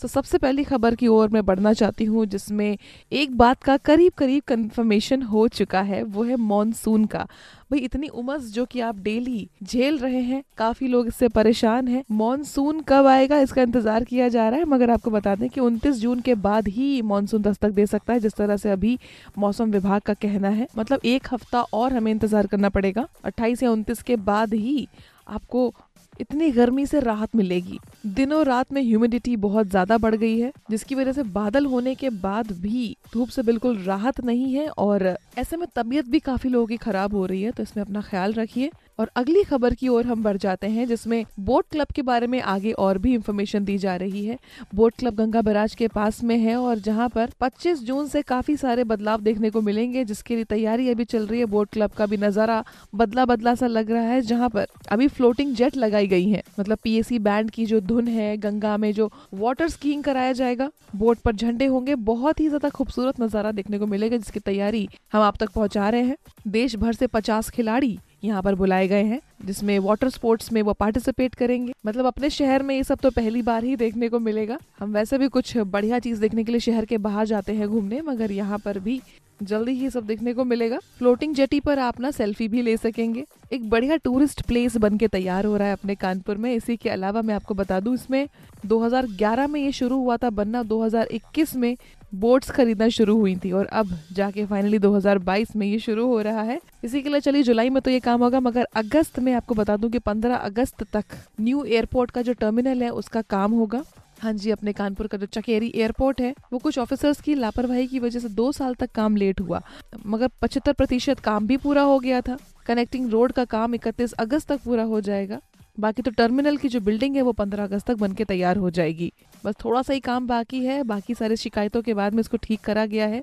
तो सबसे पहली खबर की ओर मैं बढ़ना चाहती हूँ, जिसमें एक बात का करीब करीब कंफर्मेशन हो चुका है, वो है मॉनसून का। भाई, इतनी उमस जो कि आप डेली झेल रहे हैं, काफ़ी लोग इससे परेशान हैं। मॉनसून कब आएगा, इसका इंतज़ार किया जा रहा है, मगर आपको बता दें कि 29 जून के बाद ही मॉनसून दस्तक दे सकता है, जिस तरह से अभी मौसम विभाग का कहना है। मतलब एक हफ़्ता और हमें इंतज़ार करना पड़ेगा। 28 या 29 के बाद ही आपको इतनी गर्मी से राहत मिलेगी। दिनों रात में ह्यूमिडिटी बहुत ज़्यादा बढ़ गई है, जिसकी वजह से बादल होने के बाद भी धूप से बिल्कुल राहत नहीं है और ऐसे में तबीयत भी काफ़ी लोगों की खराब हो रही है तो इसमें अपना ख्याल रखिए। और अगली खबर की ओर हम बढ़ जाते हैं, जिसमें बोट क्लब के बारे में आगे और भी इंफॉर्मेशन दी जा रही है। बोट क्लब गंगा बराज के पास में है और जहाँ पर 25 जून से काफ़ी सारे बदलाव देखने को मिलेंगे, जिसके लिए तैयारी अभी चल रही है। बोट क्लब का भी नज़ारा बदला बदला सा लग रहा है, जहाँ पर अभी फ्लोटिंग जेट लगाई गई है। मतलब पीएसी बैंड की जो धुन है, गंगा में जो वाटर स्कीइंग कराया जाएगा, बोट पर झंडे होंगे। बहुत ही ज़्यादा खूबसूरत नज़ारा देखने को मिलेगा, जिसकी तैयारी हम आप तक पहुँचा रहे हैं। देश भर से पचास खिलाड़ी यहाँ पर बुलाए गए हैं। जिसमें वाटर स्पोर्ट्स में वो पार्टिसिपेट करेंगे। मतलब अपने शहर में ये सब तो पहली बार ही देखने को मिलेगा। हम वैसे भी कुछ बढ़िया चीज़ देखने के लिए शहर के बाहर जाते हैं घूमने, मगर यहाँ पर भी जल्दी ही सब देखने को मिलेगा। फ्लोटिंग जेटी पर आप ना सेल्फी भी ले सकेंगे। एक बढ़िया टूरिस्ट प्लेस बन के तैयार हो रहा है अपने कानपुर में। इसी के अलावा मैं आपको बता दूँ, इसमें 2011 में ये शुरू हुआ था बनना 2021 में बोट्स खरीदना शुरू हुई थी और अब जाके फाइनली 2022 में ये शुरू हो रहा है। इसी के लिए चलिए, जुलाई में तो ये काम होगा, मगर अगस्त में आपको बता दूँ कि 15 अगस्त तक न्यू एयरपोर्ट का जो टर्मिनल है, उसका काम होगा। हाँ जी, अपने कानपुर का जो चकेरी एयरपोर्ट है, वो कुछ ऑफिसर्स की लापरवाही की वजह से दो साल तक काम लेट हुआ। मगर पचहत्तर प्रतिशत काम भी पूरा हो गया था। कनेक्टिंग रोड का काम इकतीस अगस्त तक पूरा हो जाएगा। बाकी तो टर्मिनल की जो बिल्डिंग है, वो पंद्रह अगस्त तक बनके तैयार हो जाएगी। बस थोड़ा सा ही काम बाकी है, बाकी सारे शिकायतों के बाद में इसको ठीक करा गया है।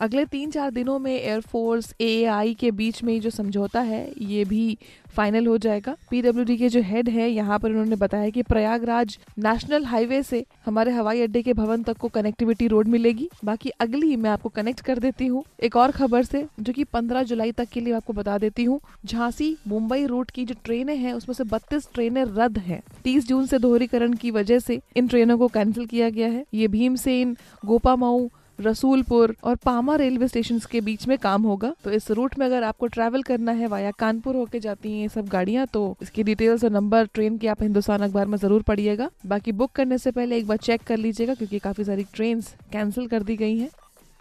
अगले तीन चार दिनों में एयरफोर्स ए के बीच में जो समझौता है, ये भी फाइनल हो जाएगा। पीडब्ल्यूडी के जो हेड है, यहाँ पर उन्होंने बताया कि प्रयागराज नेशनल हाईवे से हमारे हवाई अड्डे के भवन तक को कनेक्टिविटी रोड मिलेगी। बाकी अगली मैं आपको कनेक्ट कर देती हूँ। एक और खबर से, जो कि 15 जुलाई तक के लिए आपको बता देती हूँ, झांसी मुंबई रूट की जो ट्रेनें हैं, उसमें से 32 ट्रेनें रद्द हैं। 30 जून से दोहरीकरण की वजह से इन ट्रेनों को कैंसिल किया गया है। ये भीमसेन, गोपामाऊ रसूलपुर और पामा रेलवे स्टेशन के बीच में काम होगा। तो इस रूट में अगर आपको ट्रैवल करना है, वाया कानपुर होके जाती हैं ये सब गाड़ियाँ तो इसकी डिटेल्स और नंबर ट्रेन की आप हिंदुस्तान अखबार में ज़रूर पढ़िएगा। बाकी बुक करने से पहले एक बार चेक कर लीजिएगा, क्योंकि काफ़ी सारी ट्रेन कैंसिल कर दी गई हैं।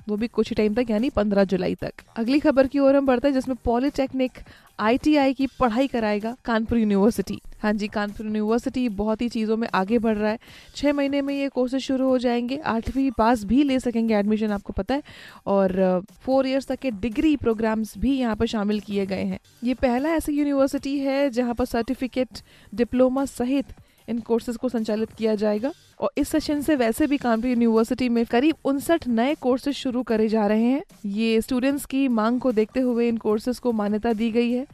वो भी कुछ टाइम तक, यानी 15 जुलाई तक। अगली खबर की ओर हम बढ़ते हैं, जिसमें पॉलिटेक्निक आईटीआई की पढ़ाई कराएगा कानपुर यूनिवर्सिटी हाँ जी, कानपुर यूनिवर्सिटी बहुत ही चीज़ों में आगे बढ़ रहा है। छः महीने में ये कोर्सेज शुरू हो जाएँगे। आठवीं पास भी ले सकेंगे एडमिशन आपको पता है। और फोर ईयर्स तक के डिग्री प्रोग्राम्स भी यहाँ पर शामिल किए गए हैं। ये पहला ऐसा यूनिवर्सिटी है जहाँ पर सर्टिफिकेट डिप्लोमा सहित इन कोर्सेज को संचालित किया जाएगा। और इस सेशन से वैसे भी कानपुर यूनिवर्सिटी में करीब उनसठ नए कोर्सेज शुरू करे जा रहे हैं। ये स्टूडेंट्स की मांग को देखते हुए इन कोर्सेज को मान्यता दी गई है।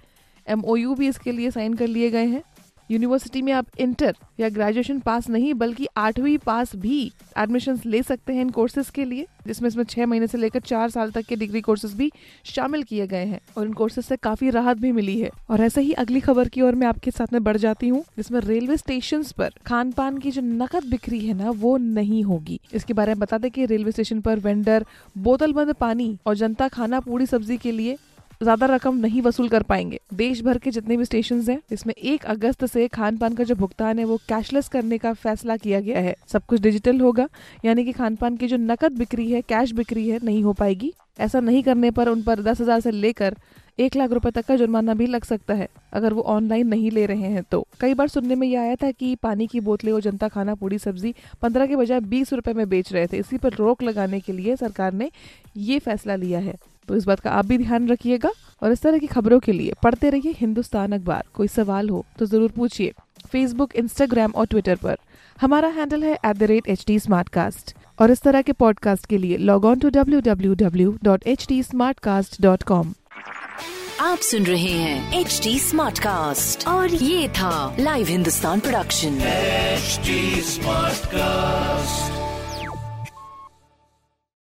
एमओयू भी इसके लिए साइन कर लिए गए हैं। यूनिवर्सिटी में आप इंटर या ग्रेजुएशन पास नहीं, बल्कि आठवीं पास भी एडमिशन ले सकते हैं इन कोर्सेज के लिए, जिसमें इसमें छह महीने से लेकर चार साल तक के डिग्री कोर्सेज भी शामिल किए गए हैं। और इन कोर्सेज से काफ़ी राहत भी मिली है। और ऐसे ही अगली खबर की ओर मैं आपके साथ में बढ़ जाती हूँ, जिसमें रेलवे स्टेशन पर खान पान की जो नकद बिक्री है ना, वो नहीं होगी। इसके बारे में बता दें कि रेलवे स्टेशन पर वेंडर बोतल बंद पानी और जनता खाना पूरी सब्ज़ी के लिए ज़्यादा रकम नहीं वसूल कर पाएँगे। देश भर के जितने भी स्टेशन हैं, इसमें एक अगस्त से खान पान का जो भुगतान है, वो कैशलेस करने का फैसला किया गया है। सब कुछ डिजिटल होगा, यानी कि खान पान की जो नकद बिक्री है कैश बिक्री है, नहीं हो पाएगी। ऐसा नहीं करने पर उन पर दस हज़ार से लेकर एक लाख रुपए तक का जुर्माना भी लग सकता है, अगर वो ऑनलाइन नहीं ले रहे हैं तो। कई बार सुनने में यह आया था कि पानी की बोतलें और जनता खाना पूरी सब्ज़ी पंद्रह के बजाय बीस रुपए में बेच रहे थे, इसी पर रोक लगाने के लिए सरकार ने ये फैसला लिया है। तो इस बात का आप भी ध्यान रखिएगा और इस तरह की खबरों के लिए पढ़ते रहिए हिंदुस्तान अखबार। कोई सवाल हो तो ज़रूर पूछिए। फेसबुक इंस्टाग्राम और ट्विटर पर। हमारा हैंडल है at the rate H T और इस तरह के पॉडकास्ट के लिए log on to W W W dot H T Smartcast dot com आप सुन रहे हैं एच डी स्मार्ट कास्ट और ये था live Hindustan production HD Smartcast.